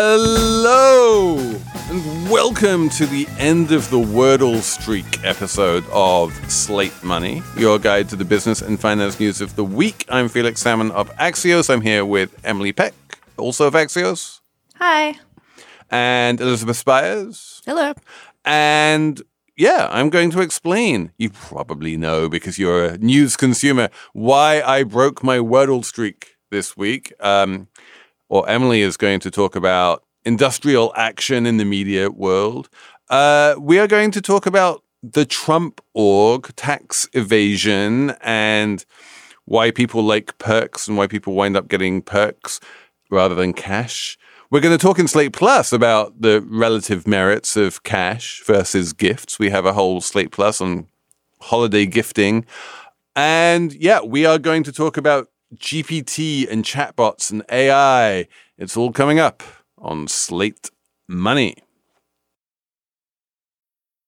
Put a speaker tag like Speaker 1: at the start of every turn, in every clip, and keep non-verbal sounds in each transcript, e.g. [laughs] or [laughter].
Speaker 1: Hello and welcome to the end of the Wordle streak episode of Slate Money, your guide to the business and finance news of the week. I'm Felix Salmon of Axios. I'm here with Emily Peck, also of Axios,
Speaker 2: Hi.
Speaker 1: and Elizabeth Spiers.
Speaker 2: Hello.
Speaker 1: And yeah, I'm going to explain. You probably know because you're a news consumer why I broke my Wordle streak this week. Um, or Emily is going to talk about industrial action in the media world. Uh, we are going to talk about the Trump org, tax evasion, and why people like perks and why people wind up getting perks rather than cash. We're going to talk in Slate Plus about the relative merits of cash versus gifts. We have a whole Slate Plus on holiday gifting. And yeah, we are going to talk about GPT and chatbots and AI. It's all coming up on Slate Money.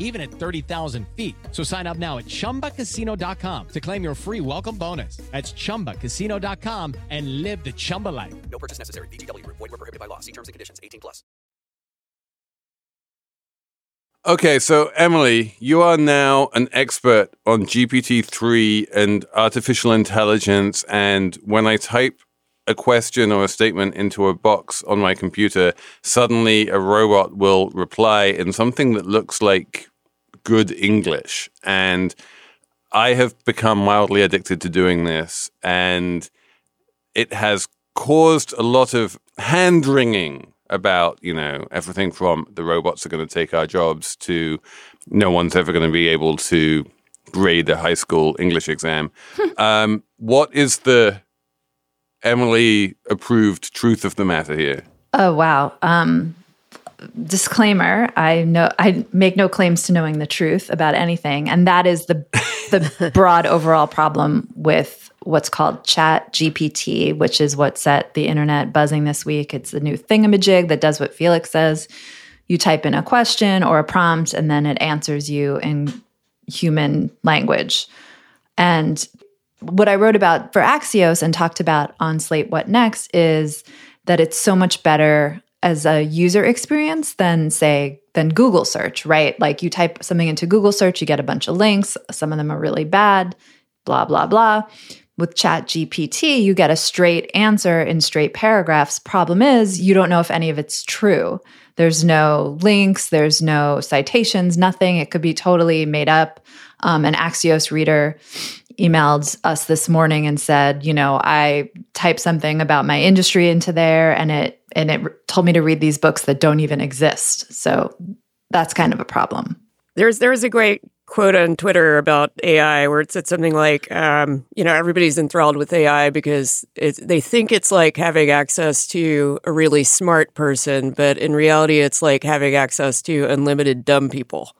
Speaker 3: even at 30,000 feet. So sign up now at chumbacasino.com to claim your free welcome bonus. That's chumbacasino.com and live the Chumba life.
Speaker 4: No purchase necessary. VGW Group. Void were prohibited by law. See terms and conditions. 18 plus.
Speaker 1: Okay, so Emily, you are now an expert on GPT-3 and artificial intelligence. And when I type a question or a statement into a box on my computer, suddenly a robot will reply in something that looks like good English. And I have become mildly addicted to doing this. And it has caused a lot of hand wringing about, you know, everything from the robots are going to take our jobs to no one's ever going to be able to grade a high school English exam. [laughs] um, what is the Emily approved truth of the matter here?
Speaker 2: Oh wow. Um, disclaimer: I know I make no claims to knowing the truth about anything, and that is the the [laughs] broad overall problem with what's called Chat GPT, which is what set the internet buzzing this week. It's the new thingamajig that does what Felix says. You type in a question or a prompt, and then it answers you in human language. And what I wrote about for Axios and talked about on Slate What Next is that it's so much better as a user experience than say than Google search, right? Like you type something into Google search, you get a bunch of links, some of them are really bad, blah blah blah. With Chat GPT, you get a straight answer in straight paragraphs. Problem is, you don't know if any of it's true. There's no links, there's no citations, nothing. It could be totally made up. Um, an Axios reader emailed us this morning and said, you know, I typed something about my industry into there and it and it told me to read these books that don't even exist. So that's kind of a problem.
Speaker 5: There's there's a great quote on Twitter about AI where it said something like, um, you know, everybody's enthralled with AI because it, they think it's like having access to a really smart person, but in reality, it's like having access to unlimited dumb people.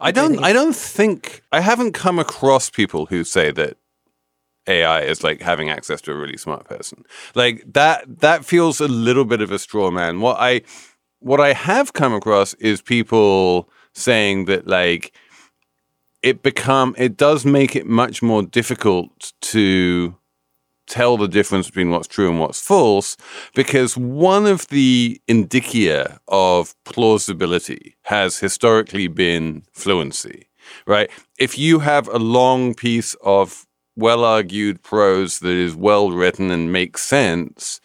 Speaker 1: I don't I don't think I haven't come across people who say that AI is like having access to a really smart person. Like that that feels a little bit of a straw man. What I what I have come across is people saying that like it become it does make it much more difficult to tell the difference between what's true and what's false because one of the indicia of plausibility has historically been fluency right if you have a long piece of well argued prose that is well written and makes sense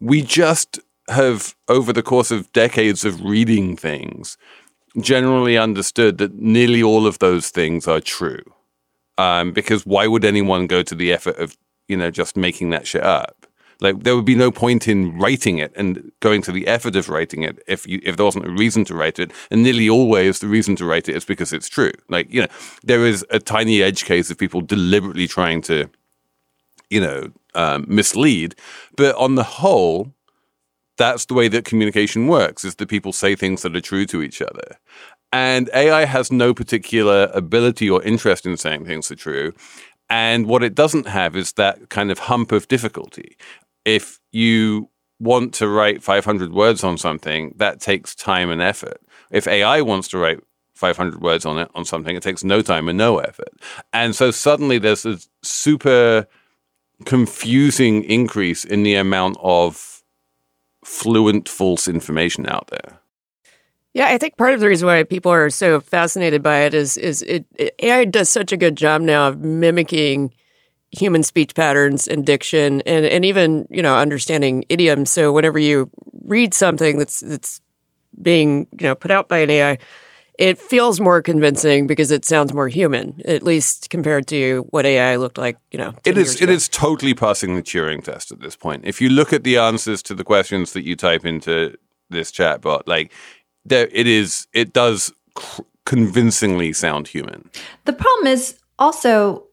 Speaker 1: we just have over the course of decades of reading things generally understood that nearly all of those things are true um, because why would anyone go to the effort of you know, just making that shit up. Like there would be no point in writing it and going to the effort of writing it if you if there wasn't a reason to write it. And nearly always the reason to write it is because it's true. Like you know, there is a tiny edge case of people deliberately trying to, you know, um, mislead. But on the whole, that's the way that communication works: is that people say things that are true to each other. And AI has no particular ability or interest in saying things are true. And what it doesn't have is that kind of hump of difficulty. If you want to write 500 words on something, that takes time and effort. If AI wants to write 500 words on it on something, it takes no time and no effort. And so suddenly there's a super confusing increase in the amount of fluent false information out there.
Speaker 5: Yeah, I think part of the reason why people are so fascinated by it is is it, it AI does such a good job now of mimicking human speech patterns and diction and, and even, you know, understanding idioms. So whenever you read something that's that's being, you know, put out by an AI, it feels more convincing because it sounds more human, at least compared to what AI looked like, you know. 10
Speaker 1: It is
Speaker 5: years
Speaker 1: it
Speaker 5: ago.
Speaker 1: is totally passing the Turing test at this point. If you look at the answers to the questions that you type into this chatbot, like there it is it does cr- convincingly sound human.
Speaker 2: The problem is also, he-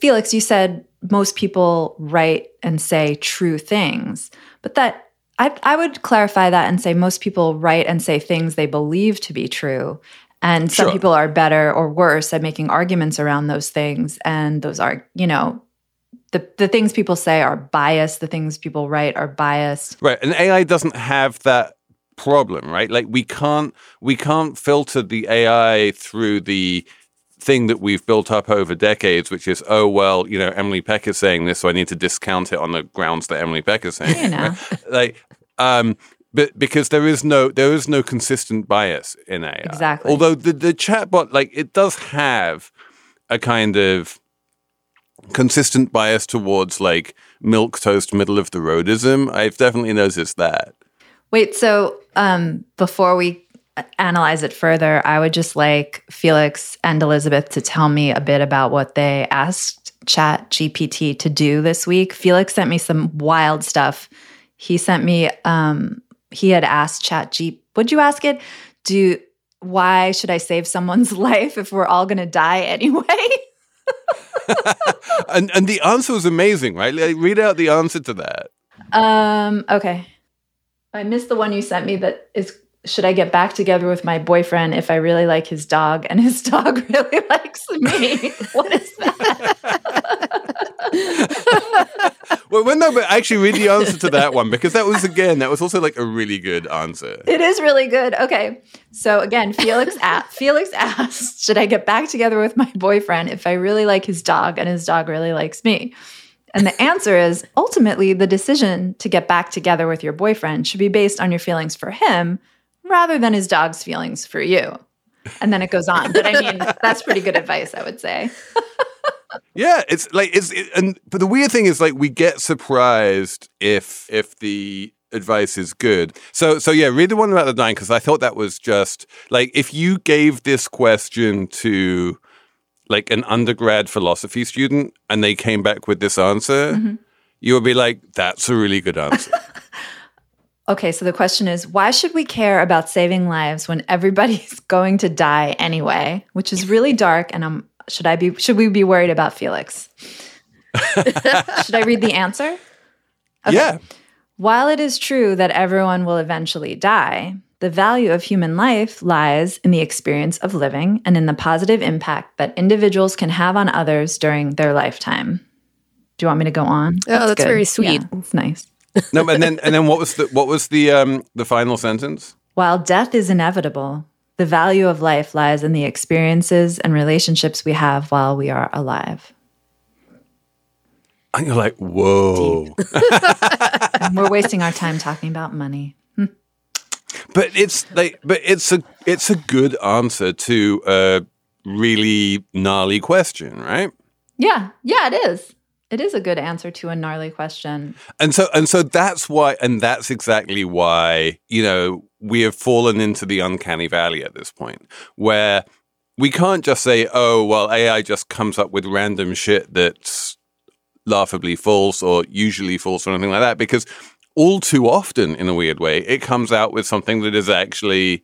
Speaker 2: Felix, you said most people write and say true things, but that I, I would clarify that and say most people write and say things they believe to be true. And some
Speaker 1: Sure.
Speaker 2: people are better or worse at making arguments around those things. And those are, you know, the, the things people say are biased. The things people write are biased.
Speaker 1: Right. And AI doesn't have that problem, right? Like we can't we can't filter the AI through the thing that we've built up over decades, which is, oh well, you know, Emily Peck is saying this, so I need to discount it on the grounds that Emily Peck is saying.
Speaker 2: You know.
Speaker 1: right? [laughs] Like um but because there is no there is no consistent bias in AI.
Speaker 2: Exactly.
Speaker 1: Although the the chatbot, like it does have a kind of consistent bias towards like milk toast middle of the roadism. I've definitely noticed that.
Speaker 2: Wait, so um, before we analyze it further, I would just like Felix and Elizabeth to tell me a bit about what they asked Chat GPT to do this week. Felix sent me some wild stuff. He sent me, um, he had asked Chat G, would you ask it? Do why should I save someone's [laughs] life if we're all going to die anyway? [laughs]
Speaker 1: and and the answer was amazing, right? Like, read out the answer to that.
Speaker 2: Um, okay. I missed the one you sent me that is should I get back together with my boyfriend if I really like his dog and his [laughs] dog really likes me? [laughs] what is that? [laughs]
Speaker 1: Well, well, no, but actually read the answer to that one because that was again that was also like a really good answer.
Speaker 2: it is really good. Okay. So again, Felix a- Felix asked, should I get back together with my boyfriend if I really like his dog and his dog really likes me? And the answer is ultimately the decision to get back together with your boyfriend should be based on your feelings for him rather than his dog's feelings for you. And then it goes on. But I mean, [laughs] that's pretty good advice, I would say. [laughs]
Speaker 1: Yeah, it's like it's it, and but the weird thing is like we get surprised if if the advice is good. So so yeah, read the one about the dying because I thought that was just like if you gave this question to like an undergrad philosophy student and they came back with this answer, mm-hmm. you would be like, that's a really good answer. [laughs]
Speaker 2: Okay, so the question is why should we care about saving lives when everybody's [laughs] going to die anyway? Which is really dark and um should I be should we be worried about Felix? should I read the answer?
Speaker 1: Yeah.
Speaker 2: While it is true that everyone will eventually die, the value of human life lies in the experience of living and in the positive impact that individuals can have on others during their lifetime. Do you want me to go on?
Speaker 5: Oh, that's
Speaker 2: good.
Speaker 5: very sweet.
Speaker 2: Yeah, it's nice.
Speaker 1: No, and then and then what was the what was the um the final sentence?
Speaker 2: While death is inevitable, the value of life lies in the experiences and relationships we have while we are alive.
Speaker 1: And you're like, whoa. [laughs]
Speaker 2: We're wasting our time talking about money.
Speaker 1: But it's like, but it's a it's a good answer to a really gnarly question, right?
Speaker 2: Yeah, yeah, it is. It is a good answer to a gnarly question.
Speaker 1: And so and so that's why, and that's exactly why you know we have fallen into the uncanny valley at this point, where we can't just say, oh well, AI just comes up with random shit that's laughably false or usually false or anything like that because all too often in a weird way it comes out with something that is actually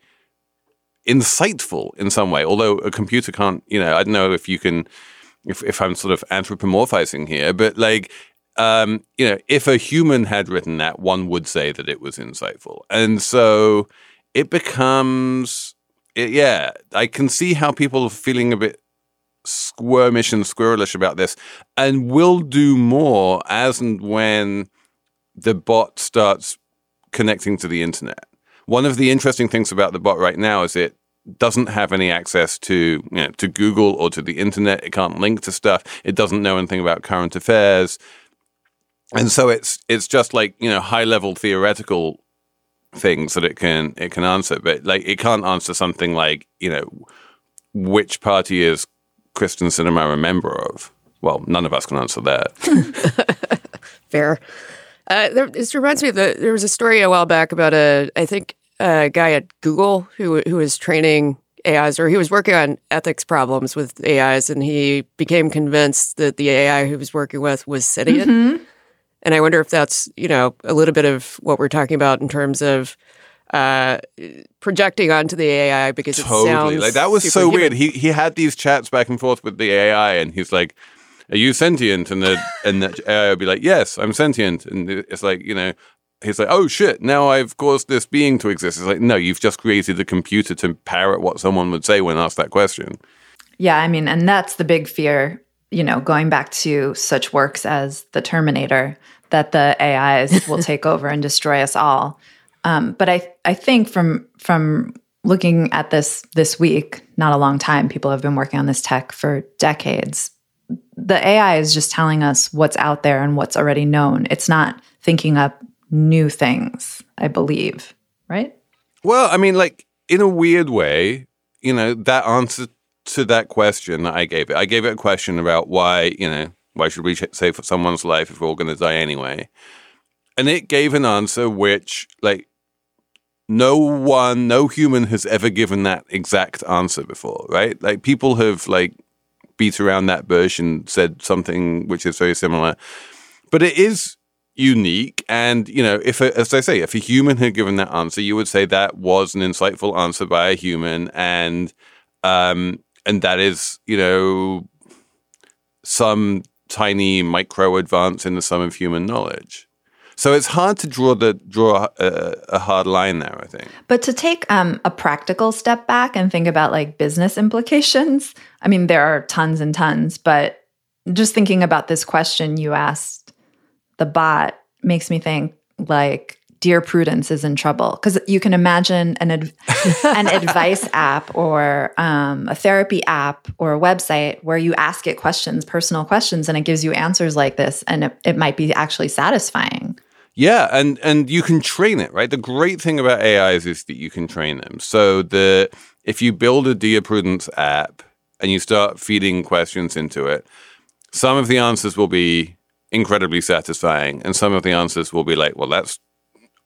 Speaker 1: insightful in some way although a computer can't you know i don't know if you can if, if i'm sort of anthropomorphizing here but like um you know if a human had written that one would say that it was insightful and so it becomes it, yeah i can see how people are feeling a bit squirmish and squirrelish about this and will do more as and when the bot starts connecting to the internet. One of the interesting things about the bot right now is it doesn't have any access to you know, to Google or to the internet. It can't link to stuff. It doesn't know anything about current affairs, and so it's it's just like you know high level theoretical things that it can it can answer, but like it can't answer something like you know which party is Kyrsten Sinema a member of. Well, none of us can answer that. [laughs]
Speaker 5: Fair. Uh, there, this reminds me of the, there was a story a while back about a, I think, a guy at Google who who was training AIs, or he was working on ethics problems with AIs, and he became convinced that the AI he was working with was sentient. And I wonder if that's you know a little bit of what we're talking about in terms of uh, projecting onto the AI because it
Speaker 1: totally.
Speaker 5: sounds
Speaker 1: Like that was so
Speaker 5: superhuman.
Speaker 1: weird. He he had these chats back and forth with the AI, and he's like, "Are you sentient?" And the and the AI would be like, "Yes, I'm sentient." And it's like you know. He's like, oh shit, now I've caused this being to exist. It's like, no, you've just created a computer to parrot what someone would say when asked that question.
Speaker 2: Yeah, I mean, and that's the big fear, you know, going back to such works as The Terminator, that the AIs [laughs] will take over and destroy us all. Um, but I, I think from from looking at this this week, not a long time, people have been working on this tech for decades. The AI is just telling us what's out there and what's already known. It's not thinking up new things, I believe, right?
Speaker 1: Well, I mean, like in a weird way, you know, that answer to that question that I gave it, I gave it a question about why, you know, why should we save someone's life if we're all going to die anyway? And it gave an answer which, like, no one, no human has ever given that exact answer before, right? Like, people have, like, beat around that bush and said something which is very similar. But it is unique. And, you know, if, a, as I say, if a human had given that answer, you would say that was an insightful answer by a human. And, um, and that is, you know, some tiny micro advance in the sum of human knowledge. So it's hard to draw the draw a, a hard line there. I think.
Speaker 2: But to take um, a practical step back and think about like business implications, I mean, there are tons and tons, but just thinking about this question you asked the bot makes me think like, Dear Prudence is in trouble because you can imagine an ad- [laughs] an advice app or um, a therapy app or a website where you ask it questions, personal questions, and it gives you answers like this, and it, it might be actually satisfying.
Speaker 1: Yeah, and and you can train it, right? The great thing about AIs is that you can train them. So the if you build a Dear Prudence app and you start feeding questions into it, some of the answers will be incredibly satisfying, and some of the answers will be like, well, that's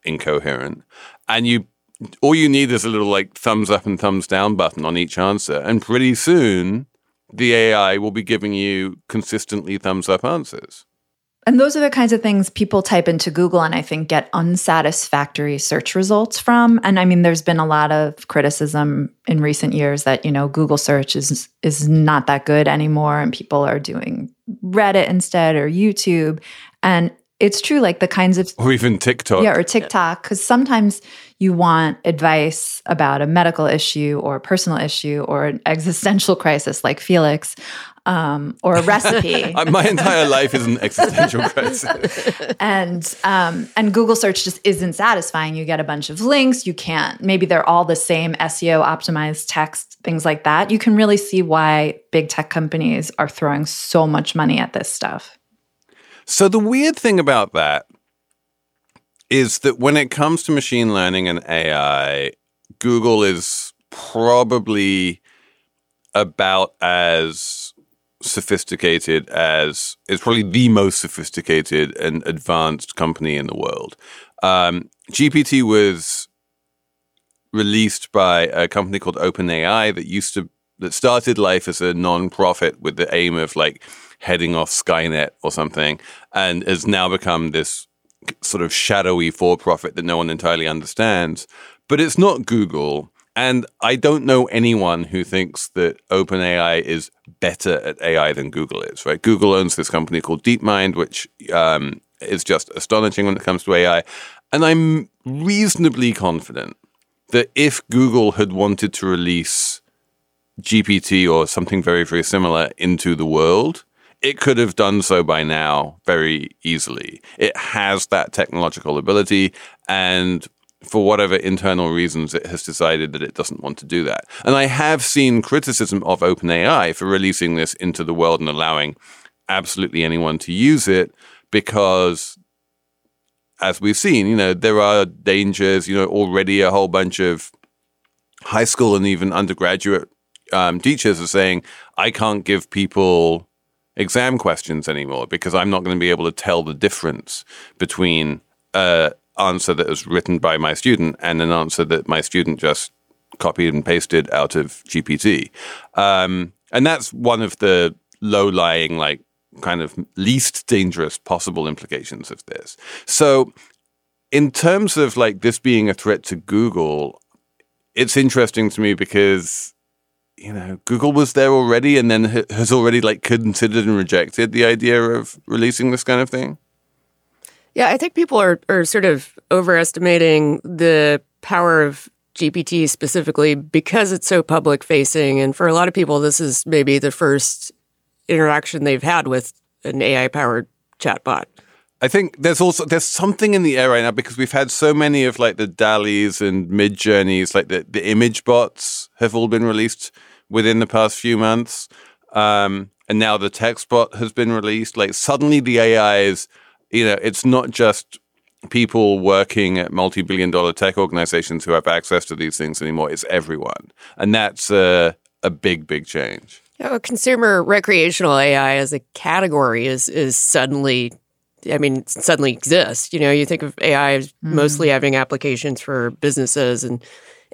Speaker 1: incoherent. And you all you need is a little like thumbs up and thumbs down button on each answer, and pretty soon the AI will be giving you consistently thumbs up answers.
Speaker 2: And those are the kinds of things people type into Google and I think get unsatisfactory search results from. And I mean, there's been a lot of criticism in recent years that, you know, Google search is is not that good anymore and people are doing Reddit instead or YouTube. And it's true, like the kinds of
Speaker 1: Or even TikTok.
Speaker 2: yeah, or TikTok, because sometimes you want advice about a medical issue or a personal issue or an [laughs] existential crisis like Felix, um, or a recipe. [laughs]
Speaker 1: My entire life is an existential [laughs] crisis.
Speaker 2: and um, and Google search just isn't satisfying. You get a bunch of links. You can't. Maybe they're all the same SEO optimized text, things like that. You can really see why big tech companies are throwing so much money at this stuff.
Speaker 1: So the weird thing about that is that when it comes to machine learning and AI, Google is probably about as sophisticated as it's probably the most sophisticated and advanced company in the world. Um, GPT was released by a company called OpenAI that used to that started life as a non-profit with the aim of like heading off Skynet or something, and has now become this sort of shadowy for-profit that no one entirely understands. But it's not Google. And I don't know anyone who thinks that OpenAI is better at AI than Google is, right? Google owns this company called DeepMind, which um, is just astonishing when it comes to AI. And I'm reasonably confident that if Google had wanted to release GPT or something very, very similar into the world, it could have done so by now very easily. It has that technological ability. And for whatever internal reasons, it has decided that it doesn't want to do that. And I have seen criticism of OpenAI for releasing this into the world and allowing absolutely anyone to use it because as we've seen, you know, there are dangers, you know, already a whole bunch of high school and even undergraduate um, teachers are saying, I can't give people exam questions anymore because I'm not going to be able to tell the difference between an answer that was written by my student and an answer that my student just copied and pasted out of GPT. Um, and that's one of the low lying, like, kind of least dangerous possible implications of this. So, in terms of like this being a threat to Google, it's interesting to me because you know Google was there already and then has already like considered and rejected the idea of releasing this kind of thing.
Speaker 5: Yeah, I think people are, are sort of overestimating the power of GPT specifically because it's so public facing. And for a lot of people, this is maybe the first interaction they've had with an AI powered chatbot.
Speaker 1: I think there's also there's something in the air right now because we've had so many of like the DALL-Es and Mid Journeys, like the, the image bots have all been released within the past few months. Um, and now the text bot has been released. Like suddenly the AI is, you know, it's not just people working at multi-billion dollar tech organizations who have access to these things anymore. It's everyone. And that's a, a big, big change.
Speaker 5: You know, consumer recreational AI as a category is is suddenly I mean, suddenly exists. You know, you think of AI as
Speaker 2: Mm.
Speaker 5: mostly having applications for businesses and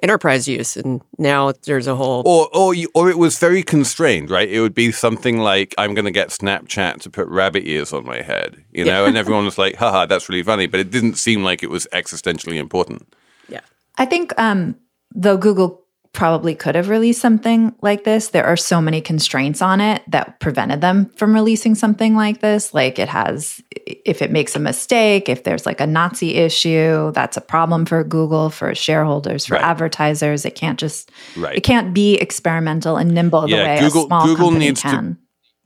Speaker 5: enterprise use, and now there's a whole.
Speaker 1: Or, or, you, or it was very constrained, right? It would be something like, I'm going to get Snapchat to put rabbit ears on my head, you know? And [laughs] everyone was like, haha, that's really funny. But it didn't seem like it was existentially important.
Speaker 5: yeah,
Speaker 2: I think um, though Google probably could have released something like this, there are so many constraints on it that prevented them from releasing something like this. Like it has, if it makes a mistake, if there's like a Nazi issue, that's a problem for Google, for shareholders, for
Speaker 1: Right.
Speaker 2: advertisers. It can't just,
Speaker 1: Right.
Speaker 2: it can't be experimental and nimble the
Speaker 1: Yeah,
Speaker 2: way
Speaker 1: Google-
Speaker 2: a small
Speaker 1: Google
Speaker 2: company
Speaker 1: needs to-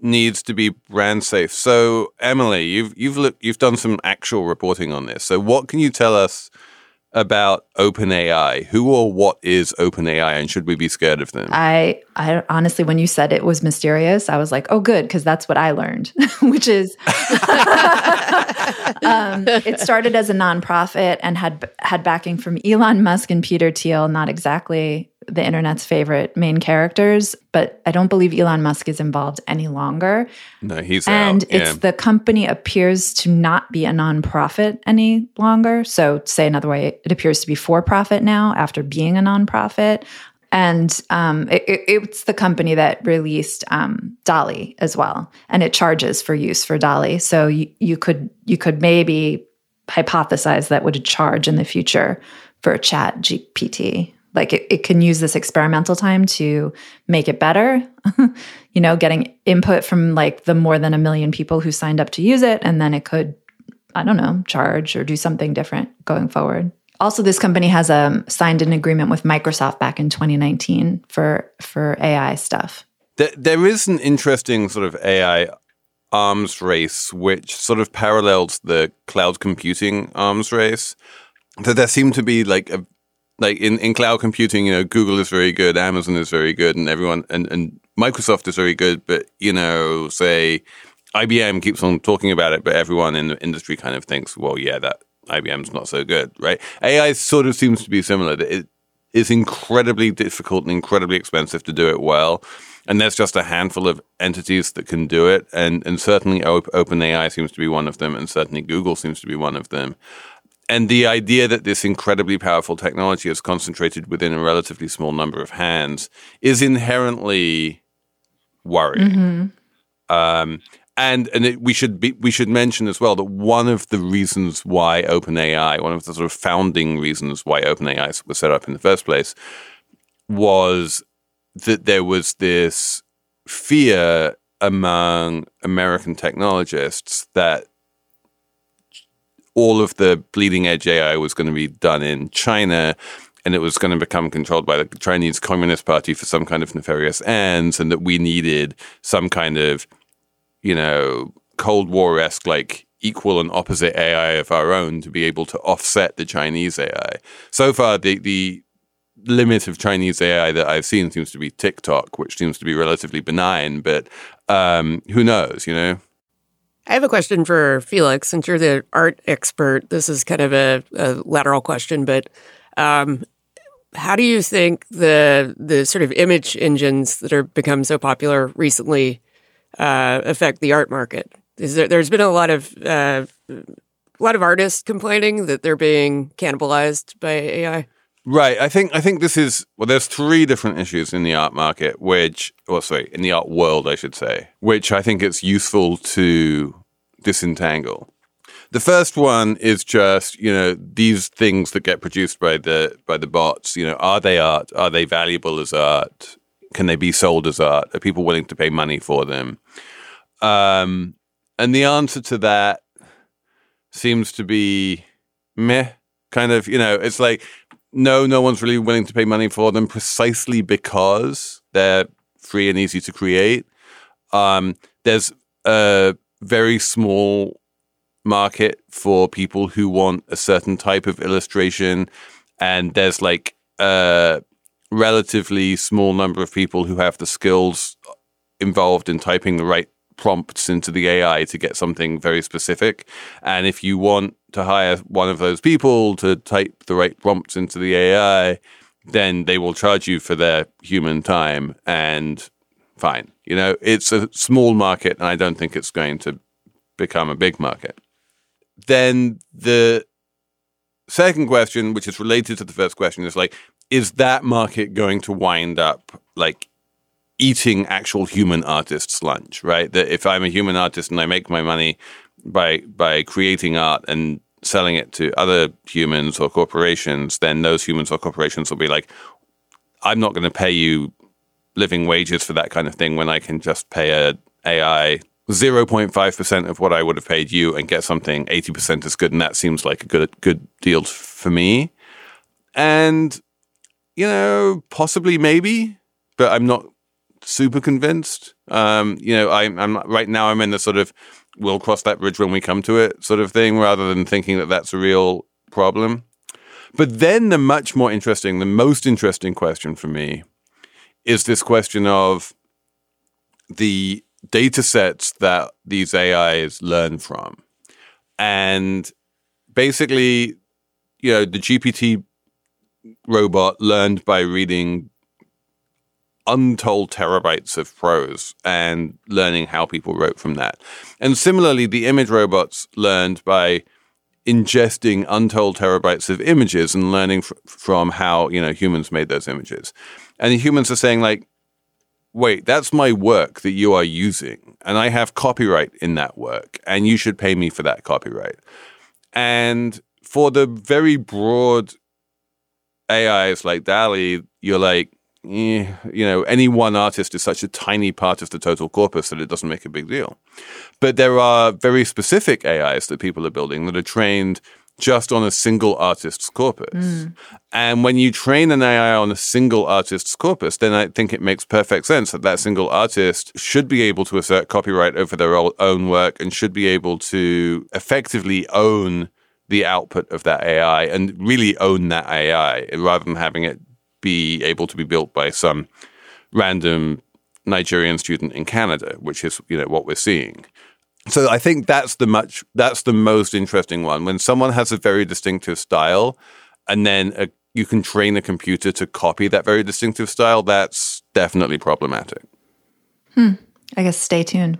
Speaker 1: Needs to be brand safe. So, Emily, you've you've looked, you've done some actual reporting on this. So, what can you tell us about OpenAI? Who or what is OpenAI, and should we be scared of them?
Speaker 2: I, I honestly, when you said it was mysterious, I was like, oh, good, because that's what I learned, [laughs] which is [laughs] um, it started as a nonprofit and had had backing from Elon Musk and Peter Thiel, not exactly the internet's favorite main characters, but I don't believe Elon Musk is involved any longer.
Speaker 1: no, he's
Speaker 2: And
Speaker 1: out.
Speaker 2: it's
Speaker 1: yeah.
Speaker 2: the company appears to not be a nonprofit any longer. So, to say another way, it appears to be for profit now after being a nonprofit. And um, it, it- it's the company that released um, DALL-E as well, and it charges for use for DALL-E. So you, you could you could maybe hypothesize that would charge in the future for Chat GPT. Like it, it can use this experimental time to make it better. [laughs] you know, getting input from like the more than a million people who signed up to use it, and then it could, I don't know, charge or do something different going forward. Also, this company has um, signed an agreement with Microsoft back in 2019 for for AI stuff.
Speaker 1: There, there is an interesting sort of AI arms race, which sort of parallels the cloud computing arms race. That there seem to be like a like in, in cloud computing, you know, Google is very good, Amazon is very good, and everyone and, and Microsoft is very good, but you know, say IBM keeps on talking about it, but everyone in the industry kind of thinks, well, yeah, that IBM's not so good, right? AI sort of seems to be similar. It is incredibly difficult and incredibly expensive to do it well. And there's just a handful of entities that can do it. And, and certainly Op- OpenAI seems to be one of them. And certainly Google seems to be one of them. And the idea that this incredibly powerful technology is concentrated within a relatively small number of hands is inherently worrying. Um, and and it, we should be we should mention as well that one of the reasons why OpenAI, one of the sort of founding reasons why OpenAI was set up in the first place, was that there was this fear among American technologists that all of the bleeding edge AI was going to be done in China and it was going to become controlled by the Chinese Communist Party for some kind of nefarious ends, and that we needed some kind of, you know, Cold War esque, like equal and opposite AI of our own to be able to offset the Chinese AI. So far, the, the limit of Chinese AI that I've seen seems to be TikTok, which seems to be relatively benign, but um, who knows, you know?
Speaker 5: I have a question for Felix. Since you're the art expert, this is kind of a, a lateral question, but um, how do you think the the sort of image engines that are become so popular recently uh, affect the art market? Is there, there's been a lot of uh, a lot of artists complaining that they're being cannibalized by AI.
Speaker 1: Right. I think I think this is well. There's three different issues in the art market, which, or sorry, in the art world, I should say, which I think it's useful to disentangle. The first one is just you know these things that get produced by the by the bots. You know, are they art? Are they valuable as art? Can they be sold as art? Are people willing to pay money for them? Um, and the answer to that seems to be meh. Kind of, you know, it's like no, no one's really willing to pay money for them precisely because they're free and easy to create. Um, there's a very small market for people who want a certain type of illustration, and there's like a relatively small number of people who have the skills involved in typing the right prompts into the AI to get something very specific. And if you want to hire one of those people to type the right prompts into the AI, then they will charge you for their human time and fine. You know, it's a small market and I don't think it's going to become a big market. Then the second question, which is related to the first question, is like, is that market going to wind up like eating actual human artists' lunch, right? That if I'm a human artist and I make my money by by creating art and selling it to other humans or corporations, then those humans or corporations will be like, I'm not going to pay you living wages for that kind of thing when I can just pay a AI 0.5% of what I would have paid you and get something 80% as good. And that seems like a good, good deal for me. And, you know, possibly maybe, but I'm not super convinced. Um, you know, I, I'm right now, I'm in the sort of we'll cross that bridge when we come to it sort of thing rather than thinking that that's a real problem. But then the much more interesting, the most interesting question for me is this question of the data sets that these AIs learn from. And basically, you know, the GPT robot learned by reading untold terabytes of prose and learning how people wrote from that. And similarly, the image robots learned by ingesting untold terabytes of images and learning fr- from how, you know, humans made those images. And the humans are saying like, wait, that's my work that you are using and I have copyright in that work and you should pay me for that copyright. And for the very broad AIs like DALL-E, you're like, eh, you know, any one artist is such a tiny part of the total corpus that it doesn't make a big deal. But there are very specific AIs that people are building that are trained just on a single artist's corpus. And when you train an AI on a single artist's corpus, then I think it makes perfect sense that that single artist should be able to assert copyright over their own work and should be able to effectively own the output of that AI and really own that AI rather than having it be able to be built by some random Nigerian student in Canada, which is you know what we're seeing. So I think that's the much that's the most interesting one when someone has a very distinctive style, and then a, you can train a computer to copy that very distinctive style. That's definitely problematic. Hmm.
Speaker 2: I guess stay tuned.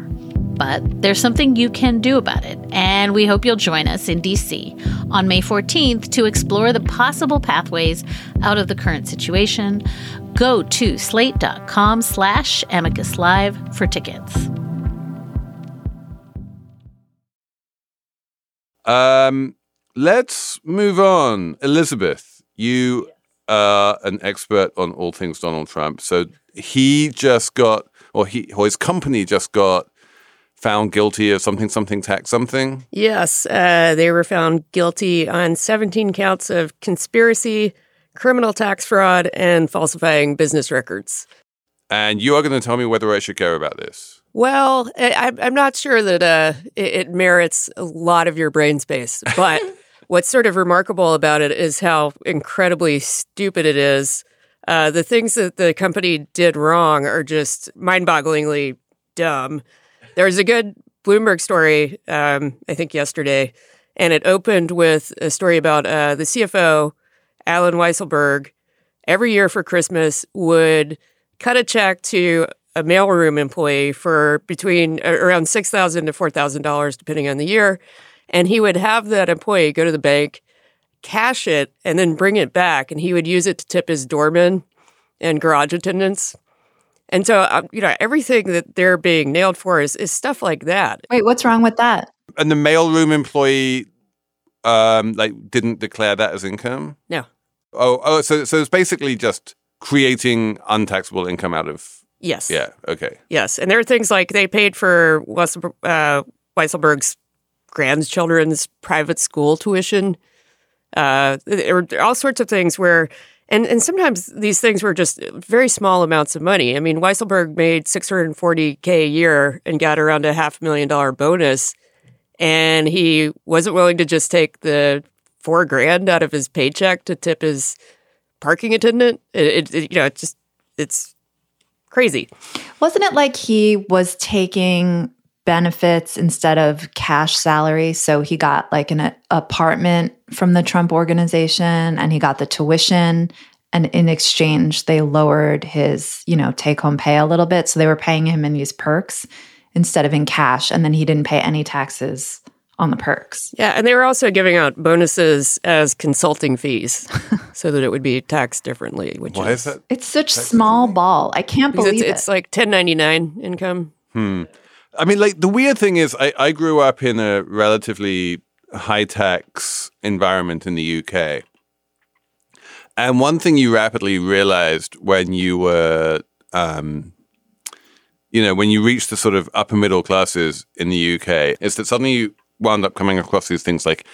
Speaker 6: But there's something you can do about it, and we hope you'll join us in DC on May 14th to explore the possible pathways out of the current situation. Go to slate.com slash amicus live for tickets.
Speaker 1: Um, let's move on. Elizabeth, you are an expert on all things Donald Trump. So he just got, or he, or his company just got found guilty of something, something, tax something.
Speaker 5: Yes, uh, they were found guilty on 17 counts of conspiracy, criminal tax fraud, and falsifying business records.
Speaker 1: And you are going to tell me whether I should care about this.
Speaker 5: Well, I, I'm not sure that uh, it, it merits a lot of your brain space, but [laughs] what's sort of remarkable about it is how incredibly stupid it is. Uh, the things that the company did wrong are just mind-bogglingly dumb. There was a good Bloomberg story, um, I think yesterday, and it opened with a story about uh, the CFO, Alan Weisselberg, every year for Christmas would cut a check to a mailroom employee for between uh, around $6,000 to four thousand dollars, depending on the year, and he would have that employee go to the bank, cash it, and then bring it back, and he would use it to tip his doorman and garage attendants. And so, um, you know, everything that they're being nailed for is, is stuff like that.
Speaker 2: Wait, what's wrong with that?
Speaker 1: And the mailroom employee, um, like, didn't declare that as income.
Speaker 5: No.
Speaker 1: Oh, oh, so so it's basically just creating untaxable income out of.
Speaker 5: Yes.
Speaker 1: Yeah. Okay.
Speaker 5: Yes. And there are things like they paid for Weissel, uh, Weisselberg's grandchildren's private school tuition. Uh, there were all sorts of things where, and, and sometimes these things were just very small amounts of money. I mean, Weisselberg made 640K a year and got around a half million dollar bonus. And he wasn't willing to just take the four grand out of his paycheck to tip his parking attendant. It, it, it you know, it's just, it's crazy.
Speaker 2: Wasn't it like he was taking benefits instead of cash salary? So he got like an a- apartment from the Trump organization and he got the tuition. And in exchange, they lowered his, you know, take home pay a little bit. So they were paying him in these perks instead of in cash. And then he didn't pay any taxes on the perks.
Speaker 5: Yeah, and they were also giving out bonuses as consulting fees [laughs] so that it would be taxed differently. Which
Speaker 1: Why is that?
Speaker 2: It's such small ball. I can't
Speaker 5: Because
Speaker 2: believe
Speaker 5: it's, it's
Speaker 2: it.
Speaker 5: like 1099 income.
Speaker 1: Hmm. I mean, like the weird thing is, I, I grew up in a relatively high tax environment in the UK. And one thing you rapidly realized when you were um, you know, when you reach the sort of upper middle classes in the UK, is that suddenly you wound up coming across these things like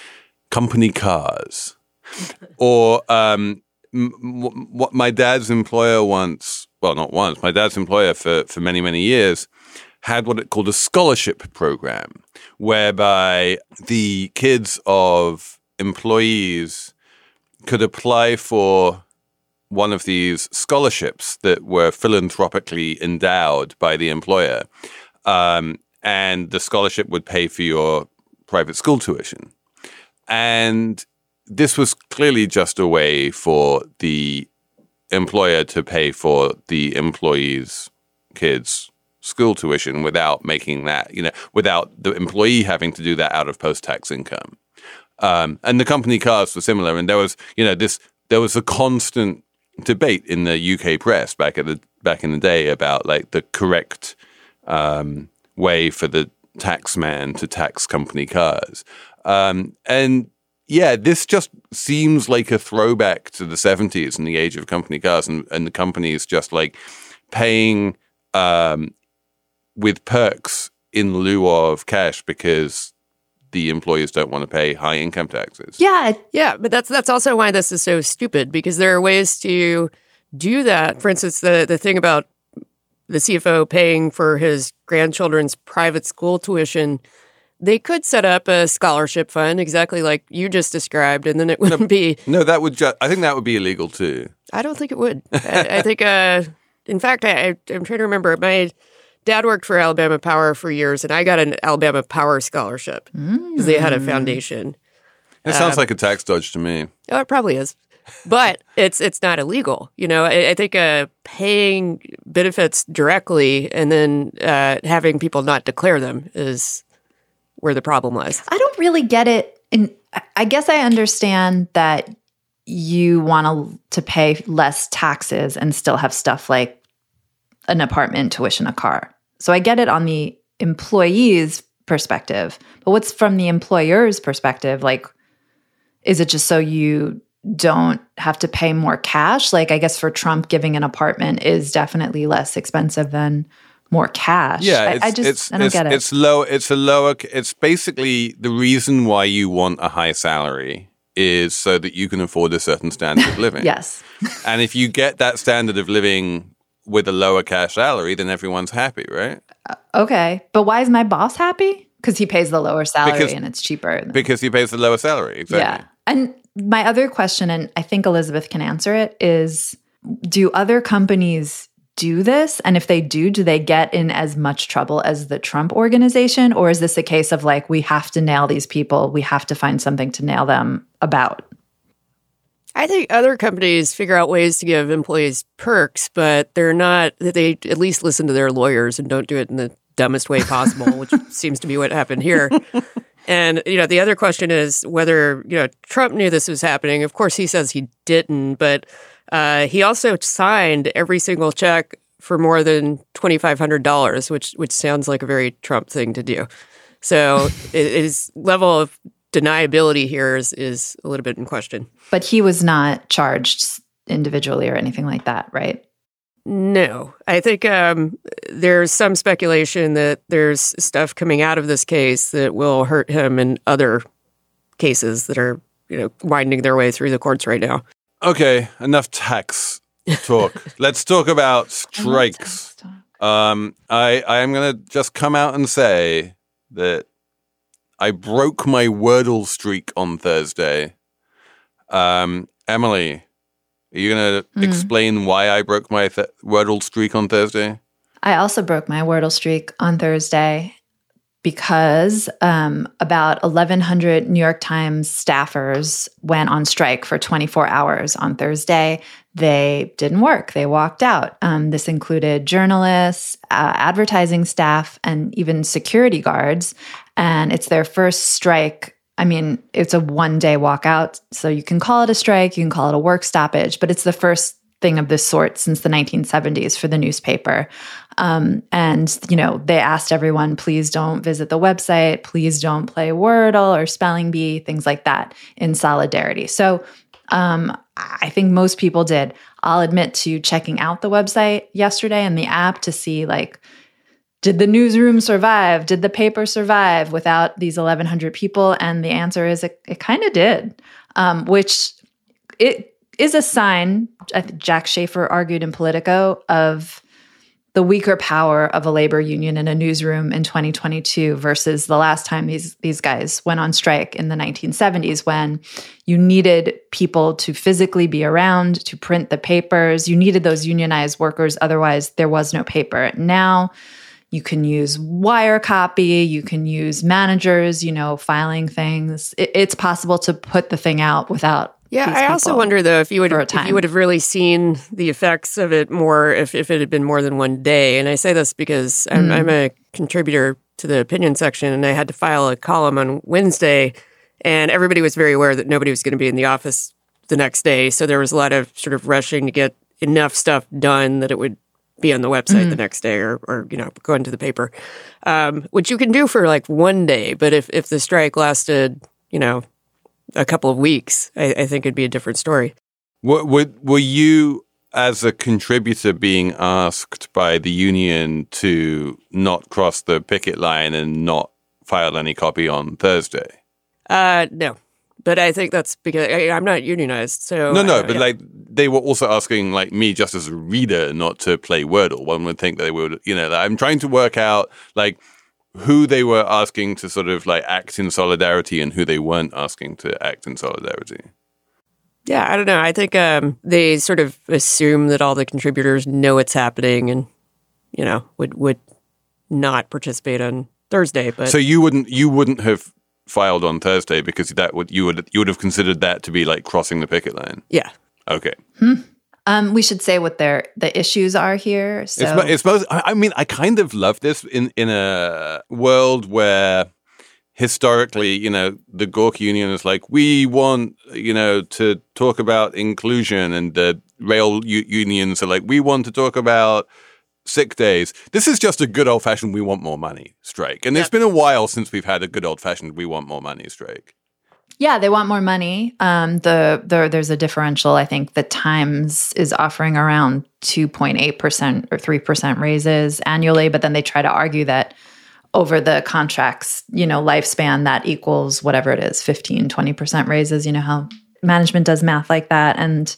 Speaker 1: company cars [laughs] or um, m- m- what my dad's employer once, well, not once, my dad's employer for, for many, many years had what it called a scholarship program, whereby the kids of employees could apply for one of these scholarships that were philanthropically endowed by the employer. Um, and the scholarship would pay for your private school tuition. And this was clearly just a way for the employer to pay for the employees' kids' school tuition without making that, you know, without the employee having to do that out of post tax income. Um, and the company cars were similar. And there was, you know, this, there was a constant debate in the UK press back at the, back in the day about like the correct, um, way for the taxman to tax company cars. Um, and yeah, this just seems like a throwback to the 70s and the age of company cars and, and the companies just like paying um, with perks in lieu of cash because the employers don't want to pay high income taxes.
Speaker 2: Yeah.
Speaker 5: Yeah, but that's that's also why this is so stupid because there are ways to do that. For instance, the the thing about the CFO paying for his grandchildren's private school tuition, they could set up a scholarship fund exactly like you just described, and then it wouldn't be.
Speaker 1: No, that would just, I think that would be illegal too.
Speaker 5: I don't think it would. I, I think, uh, in fact, I, I, I'm trying to remember. My dad worked for Alabama Power for years, and I got an Alabama Power scholarship because they had a foundation.
Speaker 1: It sounds like a tax dodge to me.
Speaker 5: Oh, it probably is, but it's it's not illegal. You know, I, I think uh, paying benefits directly and then uh, having people not declare them is where the problem lies.
Speaker 2: I don't really get it. And I guess I understand that you want to pay less taxes and still have stuff like an apartment, tuition, a car. So I get it on the employee's perspective. But what's from the employer's perspective? Like, is it just so you don't have to pay more cash? Like, I guess for Trump, giving an apartment is definitely less expensive than more cash.
Speaker 1: Yeah,
Speaker 2: I, I just
Speaker 1: it's,
Speaker 2: I don't
Speaker 1: it's,
Speaker 2: get it.
Speaker 1: It's low. It's a lower. It's basically the reason why you want a high salary is so that you can afford a certain standard of [laughs] living.
Speaker 2: yes.
Speaker 1: And if you get that standard of living with a lower cash salary, then everyone's happy, right?
Speaker 2: Uh, okay. But why is my boss happy? Because he pays the lower salary
Speaker 1: Because-
Speaker 2: and it's cheaper. than-
Speaker 1: Because he pays the lower salary. Exactly.
Speaker 2: Yeah. And my other question, and I think Elizabeth can answer it, is do other companies do this? And if they do, do they get in as much trouble as the Trump organization? Or is this a case of like, we have to nail these people, we have to find something to nail them about?
Speaker 5: I think other companies figure out ways to give employees perks, but they're not. They at least listen to their lawyers and don't do it in the dumbest way possible, which [laughs] seems to be what happened here. And you know, the other question is whether you know Trump knew this was happening. Of course, he says he didn't, but uh, he also signed every single check for more than twenty five hundred dollars, which which sounds like a very Trump thing to do. So it- his level of deniability here is is a little bit in question.
Speaker 2: But he was not charged individually or anything like that, right?
Speaker 5: No, I think um, there's some speculation that there's stuff coming out of this case that will hurt him in other cases that are, you know, winding their way through the courts right now.
Speaker 1: Okay, enough tax talk. [laughs] Let's talk about strikes. Um, I I am gonna just come out and say that I broke my Wordle streak on Thursday. Um, Emily, are you gonna
Speaker 2: Mm.
Speaker 1: explain why I broke my th- Wordle streak on Thursday?
Speaker 2: I also broke my Wordle streak on Thursday because um, about 1,100 New York Times staffers went on strike for 24 hours on Thursday. They didn't work, they walked out. Um, this included journalists, uh, advertising staff, and even security guards. And it's their first strike. I mean, it's a one day walkout. So you can call it a strike, you can call it a work stoppage, but it's the first thing of this sort since the 1970s for the newspaper. Um, and, you know, they asked everyone, please don't visit the website, please don't play Wordle or Spelling Bee, things like that in solidarity. So um, I think most people did. I'll admit to checking out the website yesterday and the app to see like did the newsroom survive? Did the paper survive without these 1,100 people? And the answer is it, it kind of did, um, which it is a sign, Jack Shafer argued in Politico, of the weaker power of a labor union in a newsroom in 2022 versus the last time these these guys went on strike in the 1970s when you needed people to physically be around to print the papers. You needed those unionized workers otherwise there was no paper. Now you can use wire copy you can use managers you know filing things. It, it's possible to put the thing out without
Speaker 5: yeah, I also wonder though if you would if you would have really seen the effects of it more if, if it had been more than one day. And I say this because I'm,
Speaker 2: Mm.
Speaker 5: I'm a contributor to the opinion section, and I had to file a column on Wednesday, and everybody was very aware that nobody was going to be in the office the next day. So there was a lot of sort of rushing to get enough stuff done that it would be on the website
Speaker 2: Mm.
Speaker 5: the next day or, or you know go into the paper, um, which you can do for like one day. But if if the strike lasted, you know, a couple of weeks, I, I think it'd be a different story.
Speaker 1: Were, were, were you, as a contributor, being asked by the union to not cross the picket line and not file any copy on Thursday?
Speaker 5: Uh, no, but I think that's because I, I'm not unionized. So
Speaker 1: no, no, but
Speaker 5: yeah.
Speaker 1: like they were also asking like me just as a reader not to play Wordle. One would think that they would, you know, that I'm trying to work out like who they were asking to sort of like act in solidarity and who they weren't asking to act in solidarity.
Speaker 5: yeah, I don't know. I think um, they sort of assume that all the contributors know what's happening and you know would would not participate on Thursday. But
Speaker 1: so you wouldn't you wouldn't have filed on Thursday because that would you would you would have considered that to be like crossing the picket line.
Speaker 5: yeah,
Speaker 1: Okay.
Speaker 2: Um, we should say what their the issues are here so
Speaker 1: It's, it's most. I mean, I kind of love this in in a world where historically, you know, the Gork Union is like, we want, you know, to talk about inclusion, and the rail u- unions are like, we want to talk about sick days. This is just a good old fashioned "we want more money" strike, and it's been a while since we've had a good old fashioned "we want more money" strike.
Speaker 2: Yeah, they want more money. Um, the, the there's a differential. I think the Times is offering around two point eight percent or three percent raises annually, but then they try to argue that over the contracts, you know, lifespan that equals whatever it is, 15, 20 percent raises. You know how management does math like that, and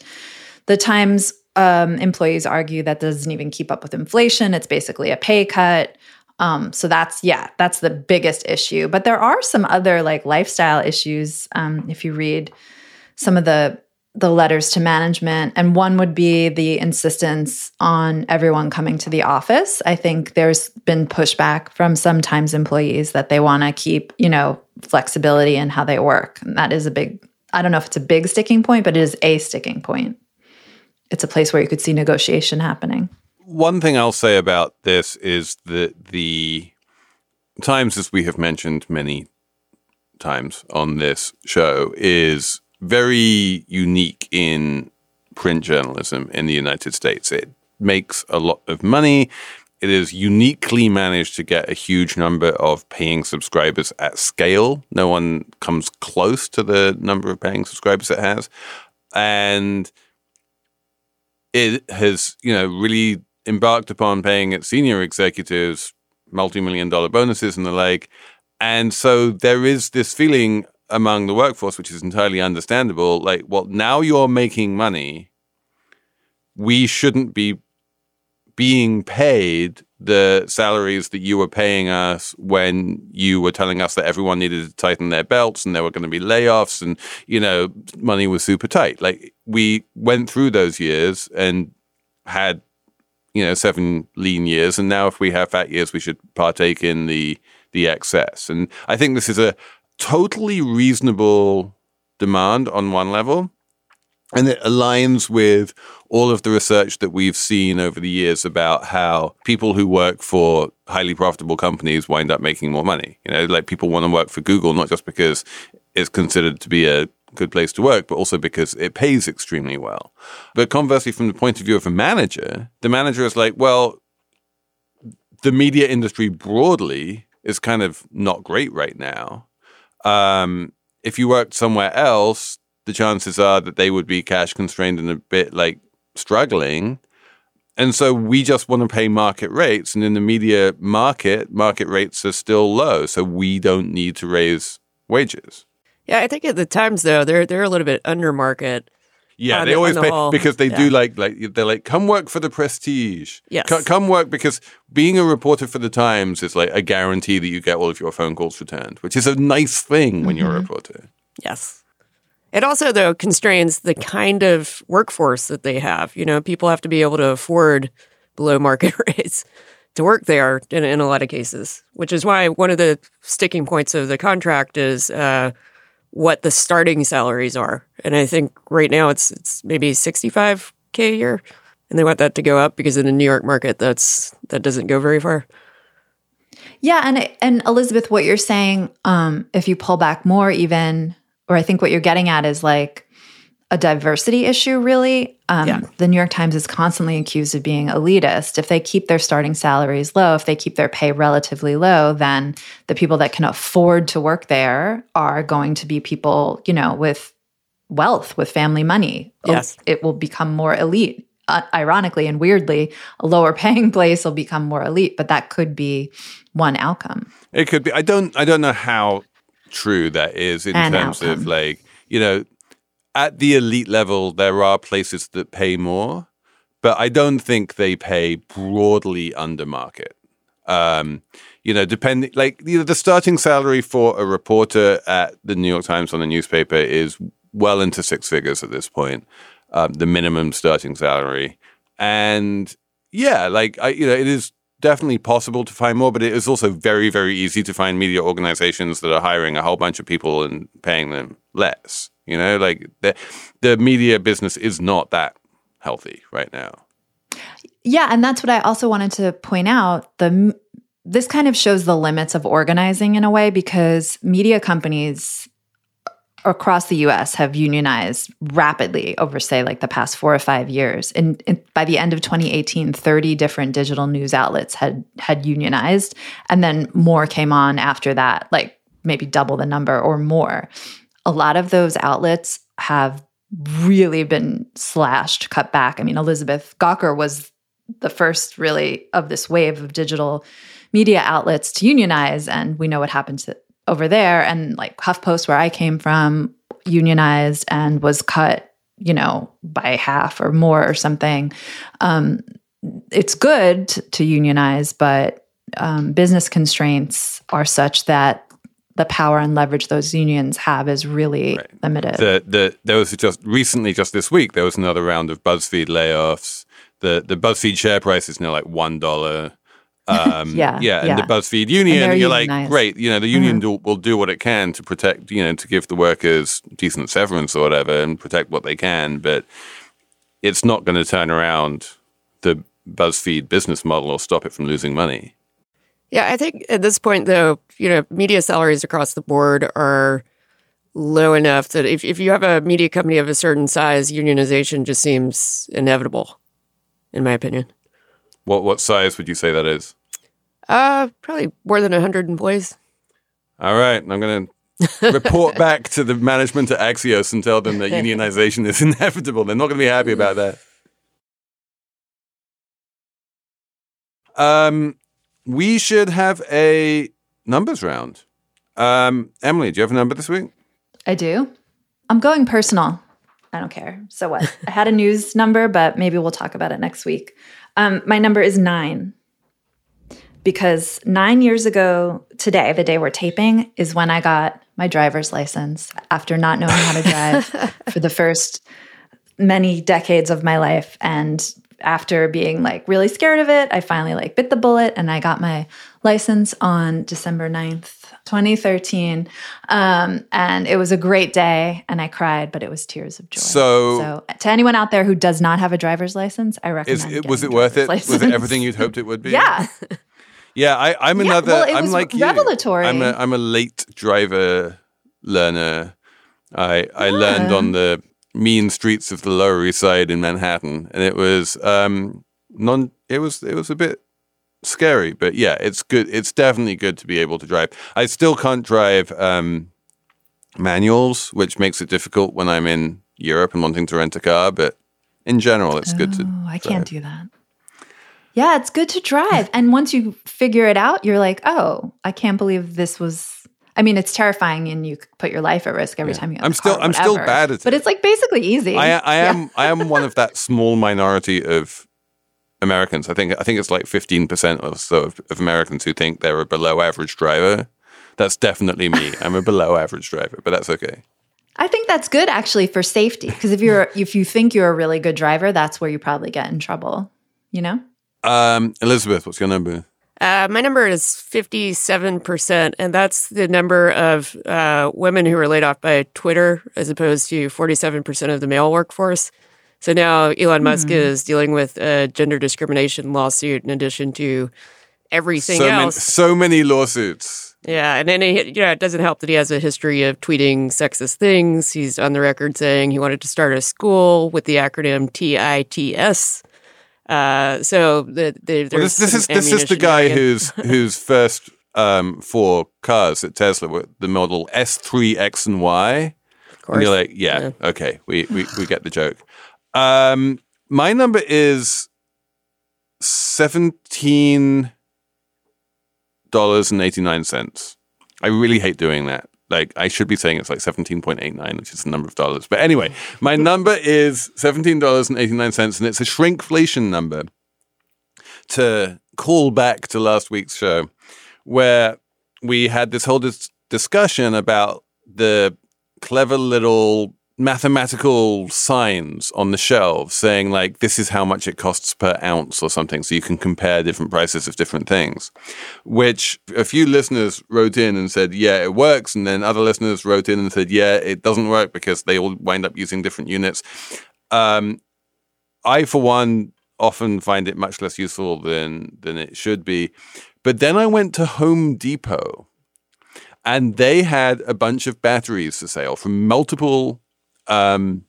Speaker 2: the Times um, employees argue that doesn't even keep up with inflation. It's basically a pay cut. Um, so that's yeah, that's the biggest issue. But there are some other like lifestyle issues. Um, if you read some of the the letters to management, and one would be the insistence on everyone coming to the office. I think there's been pushback from sometimes employees that they want to keep you know flexibility in how they work, and that is a big. I don't know if it's a big sticking point, but it is a sticking point. It's a place where you could see negotiation happening.
Speaker 1: One thing I'll say about this is that the Times, as we have mentioned many times on this show, is very unique in print journalism in the United States. It makes a lot of money. It is uniquely managed to get a huge number of paying subscribers at scale. No one comes close to the number of paying subscribers it has. And it has, you know, really embarked upon paying its senior executives multi-million dollar bonuses and the like. And so there is this feeling among the workforce, which is entirely understandable, like, well, now you're making money. We shouldn't be being paid the salaries that you were paying us when you were telling us that everyone needed to tighten their belts and there were going to be layoffs and you know money was super tight like we went through those years and had you know seven lean years and now if we have fat years we should partake in the the excess and i think this is a totally reasonable demand on one level and it aligns with all of the research that we've seen over the years about how people who work for highly profitable companies wind up making more money. You know, like people want to work for Google, not just because it's considered to be a good place to work, but also because it pays extremely well. But conversely, from the point of view of a manager, the manager is like, well, the media industry broadly is kind of not great right now. Um, if you worked somewhere else, the chances are that they would be cash constrained and a bit like struggling. And so we just want to pay market rates. And in the media market, market rates are still low. So we don't need to raise wages.
Speaker 5: Yeah, I think at the times though, they're they're a little bit under market.
Speaker 1: Yeah, they
Speaker 5: the-
Speaker 1: always
Speaker 5: the
Speaker 1: pay
Speaker 5: whole.
Speaker 1: because they do like like they're like come work for the prestige.
Speaker 5: Yes.
Speaker 1: Co- come work because being a reporter for the Times is like a guarantee that you get all of your phone calls returned, which is a nice thing when you're a reporter.
Speaker 5: Yes. It also, though, constrains the kind of workforce that they have. You know, people have to be able to afford below market [laughs] rates to work there in, in a lot of cases, which is why one of the sticking points of the contract is uh, what the starting salaries are. And I think right now it's it's maybe 65K a year. And they want that to go up because in the New York market, that's that doesn't go very far.
Speaker 2: Yeah, and and Elizabeth, what you're saying, um, if you pull back more, even, or I think what you're getting at is like a diversity issue. Really, um,
Speaker 5: Yeah.
Speaker 2: the New York Times is constantly accused of being elitist. If they keep their starting salaries low, if they keep their pay relatively low, then the people that can afford to work there are going to be people, you know, with wealth, with family money.
Speaker 5: Yes.
Speaker 2: it will become more elite. Uh, ironically and weirdly, a lower [laughs] paying place will become more elite, but that could be one outcome.
Speaker 1: It could be. I don't. I don't know how true that is in
Speaker 2: An
Speaker 1: terms of like you know, at the elite level, there are places that pay more, but I don't think they pay broadly under market. Um, you know, depending like you know, the starting salary for a reporter at the New York Times on a newspaper is well into six figures at this point. Um, the minimum starting salary, and yeah, like I, you know, it is definitely possible to find more, but it is also very, very easy to find media organizations that are hiring a whole bunch of people and paying them less. You know, like the the media business is not that healthy right now.
Speaker 2: Yeah, and that's what I also wanted to point out. The this kind of shows the limits of organizing in a way because media companies across the US have unionized rapidly over say like the past 4 or 5 years. And, and by the end of 2018 30 different digital news outlets had had unionized and then more came on after that, like maybe double the number or more. A lot of those outlets have really been slashed, cut back. I mean, Elizabeth Gawker was the first really of this wave of digital media outlets to unionize. And we know what happened to over there. And like HuffPost, where I came from, unionized and was cut, you know, by half or more or something. Um, it's good to unionize, but um, business constraints are such that the power and leverage those unions have is really
Speaker 1: Right.
Speaker 2: limited.
Speaker 1: The the there was just recently, just this week, there was another round of BuzzFeed layoffs. The the BuzzFeed share price is now like one dollar. [laughs] Um,
Speaker 2: Yeah,
Speaker 1: yeah, and
Speaker 2: yeah.
Speaker 1: the BuzzFeed union, you're like, great, you know, the union do, will do what it can to protect, you know, to give the workers decent severance or whatever, and protect what they can, but it's not going to turn around the BuzzFeed business model or stop it from losing money.
Speaker 5: Yeah, I think at this point, though, you know, media salaries across the board are low enough that if, if you have a media company of a certain size, unionization just seems inevitable, in my opinion.
Speaker 1: What what size would you say that is?
Speaker 5: Uh, probably more than 100 employees.
Speaker 1: All right, I'm going [laughs] to report back to the management at Axios and tell them that [laughs] unionization is inevitable. They're not going to be happy about that. Um, we should have a numbers round. Um, Emily, do you have a number this week?
Speaker 2: I do. I'm going personal. I don't care. So what? [laughs] I had a news number, but maybe we'll talk about it next week. Um, my number is nine because nine years ago today, the day we're taping, is when I got my driver's license after not knowing how to drive [laughs] for the first many decades of my life. And after being like really scared of it, I finally like bit the bullet and I got my license on December 9th, 2013. Um, and it was a great day and I cried, but it was tears of joy.
Speaker 1: So-
Speaker 2: so to anyone out there who does not have a driver's license, I recommend.
Speaker 1: It, was it worth it?
Speaker 2: driver's
Speaker 1: Was it everything you'd hoped it would be?
Speaker 2: Yeah.
Speaker 1: Yeah, I, I'm
Speaker 2: Yeah,
Speaker 1: another.
Speaker 2: well, it
Speaker 1: I'm
Speaker 2: was
Speaker 1: like you.
Speaker 2: revelatory.
Speaker 1: I'm a I'm a late driver learner. I I learned on the mean streets of the Lower East Side in Manhattan, and it was um non. It was it was a bit scary, but yeah, it's good. It's definitely good to be able to drive. I still can't drive um manuals, which makes it difficult when I'm in Europe and wanting to rent a car. But in general, it's good to.
Speaker 2: Oh, I can't do that. Yeah, it's good to drive. And once you figure it out, you're like, oh, I can't believe this was. I mean, it's terrifying, and you put your life at risk every time you.
Speaker 1: I'm still- I'm still bad at it, But
Speaker 2: it's like basically easy.
Speaker 1: I, I
Speaker 2: Yeah.
Speaker 1: am I am one of that [laughs] small minority of Americans. I think I think it's like fifteen percent or so of, of Americans who think they're a below average driver. That's definitely me. I'm a below average driver, but that's okay.
Speaker 2: I think that's good actually for safety because if you're if you think you're a really good driver, that's where you probably get in trouble. You know.
Speaker 1: Um, Elizabeth, what's your number?
Speaker 5: Uh, my number is 57%, and that's the number of uh, women who were laid off by Twitter as opposed to 47% of the male workforce. So now Elon Musk is dealing with a gender discrimination lawsuit in addition to everything
Speaker 1: so many,
Speaker 5: else.
Speaker 1: so many lawsuits.
Speaker 5: Yeah, and then he, you know, it doesn't help that he has a history of tweeting sexist things. He's on the record saying he wanted to start a school with the acronym TITS. Uh, so the, the,
Speaker 1: Well, this, this is this is the guy who's [laughs] whose first um, four cars at Tesla were the model S3 X and Y. And you're like, yeah, okay, we, we we get the joke. Um, my number is seventeen dollars and eighty nine cents. I really hate doing that. Like I should be saying it's like seventeen point eight nine, which is the number of dollars. But anyway, my number is seventeen dollars and eighty nine cents, and it's a shrinkflation number. To call back to last week's show, where we had this whole dis- discussion about the clever little mathematical signs on the shelves saying like this is how much it costs per ounce or something so you can compare different prices of different things. Which a few listeners wrote in and said yeah it works and then other listeners wrote in and said yeah it doesn't work because they all wind up using different units. Um, i for one often find it much less useful than than it should be. But then i went to home depot and they had a bunch of batteries for sale from multiple um,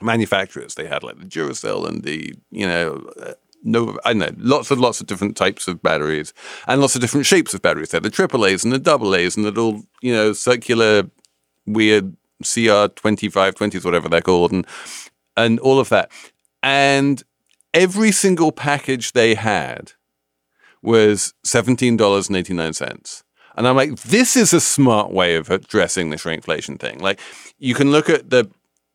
Speaker 1: manufacturers. They had like the Duracell and the you know. Uh, no, I know lots and lots of different types of batteries and lots of different shapes of batteries. Had the triple A's and the double A's and the little, you know, circular, weird CR twenty five twenties, whatever they're called, and and all of that. And every single package they had was seventeen dollars and eighty nine cents. And I'm like, this is a smart way of addressing the shrinkflation thing. Like, you can look at the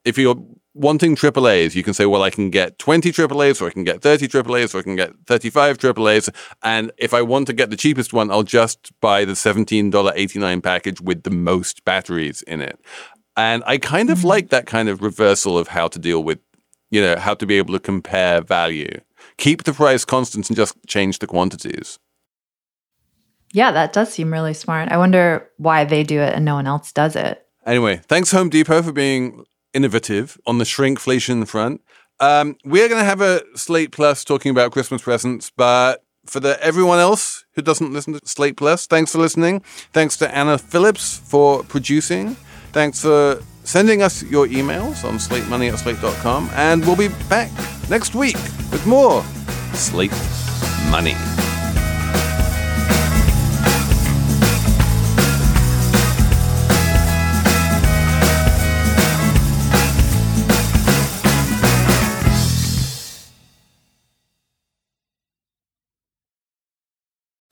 Speaker 1: if you're wanting AAAs, you can say, well, I can get 20 AAAs, or I can get 30 AAAs, or I can get 35 AAAs. And if I want to get the cheapest one, I'll just buy the $17.89 package with the most batteries in it. And I kind of mm. like that kind of reversal of how to deal with, you know, how to be able to compare value. Keep the price constant and just change the quantities.
Speaker 2: Yeah, that does seem really smart. I wonder why they do it and no one else does it.
Speaker 1: Anyway, thanks Home Depot for being innovative on the shrinkflation front. Um, we're going to have a Slate Plus talking about Christmas presents, but for the everyone else who doesn't listen to Slate Plus, thanks for listening. Thanks to Anna Phillips for producing. Thanks for sending us your emails on slatemoney at slate.com. And we'll be back next week with more Slate Money.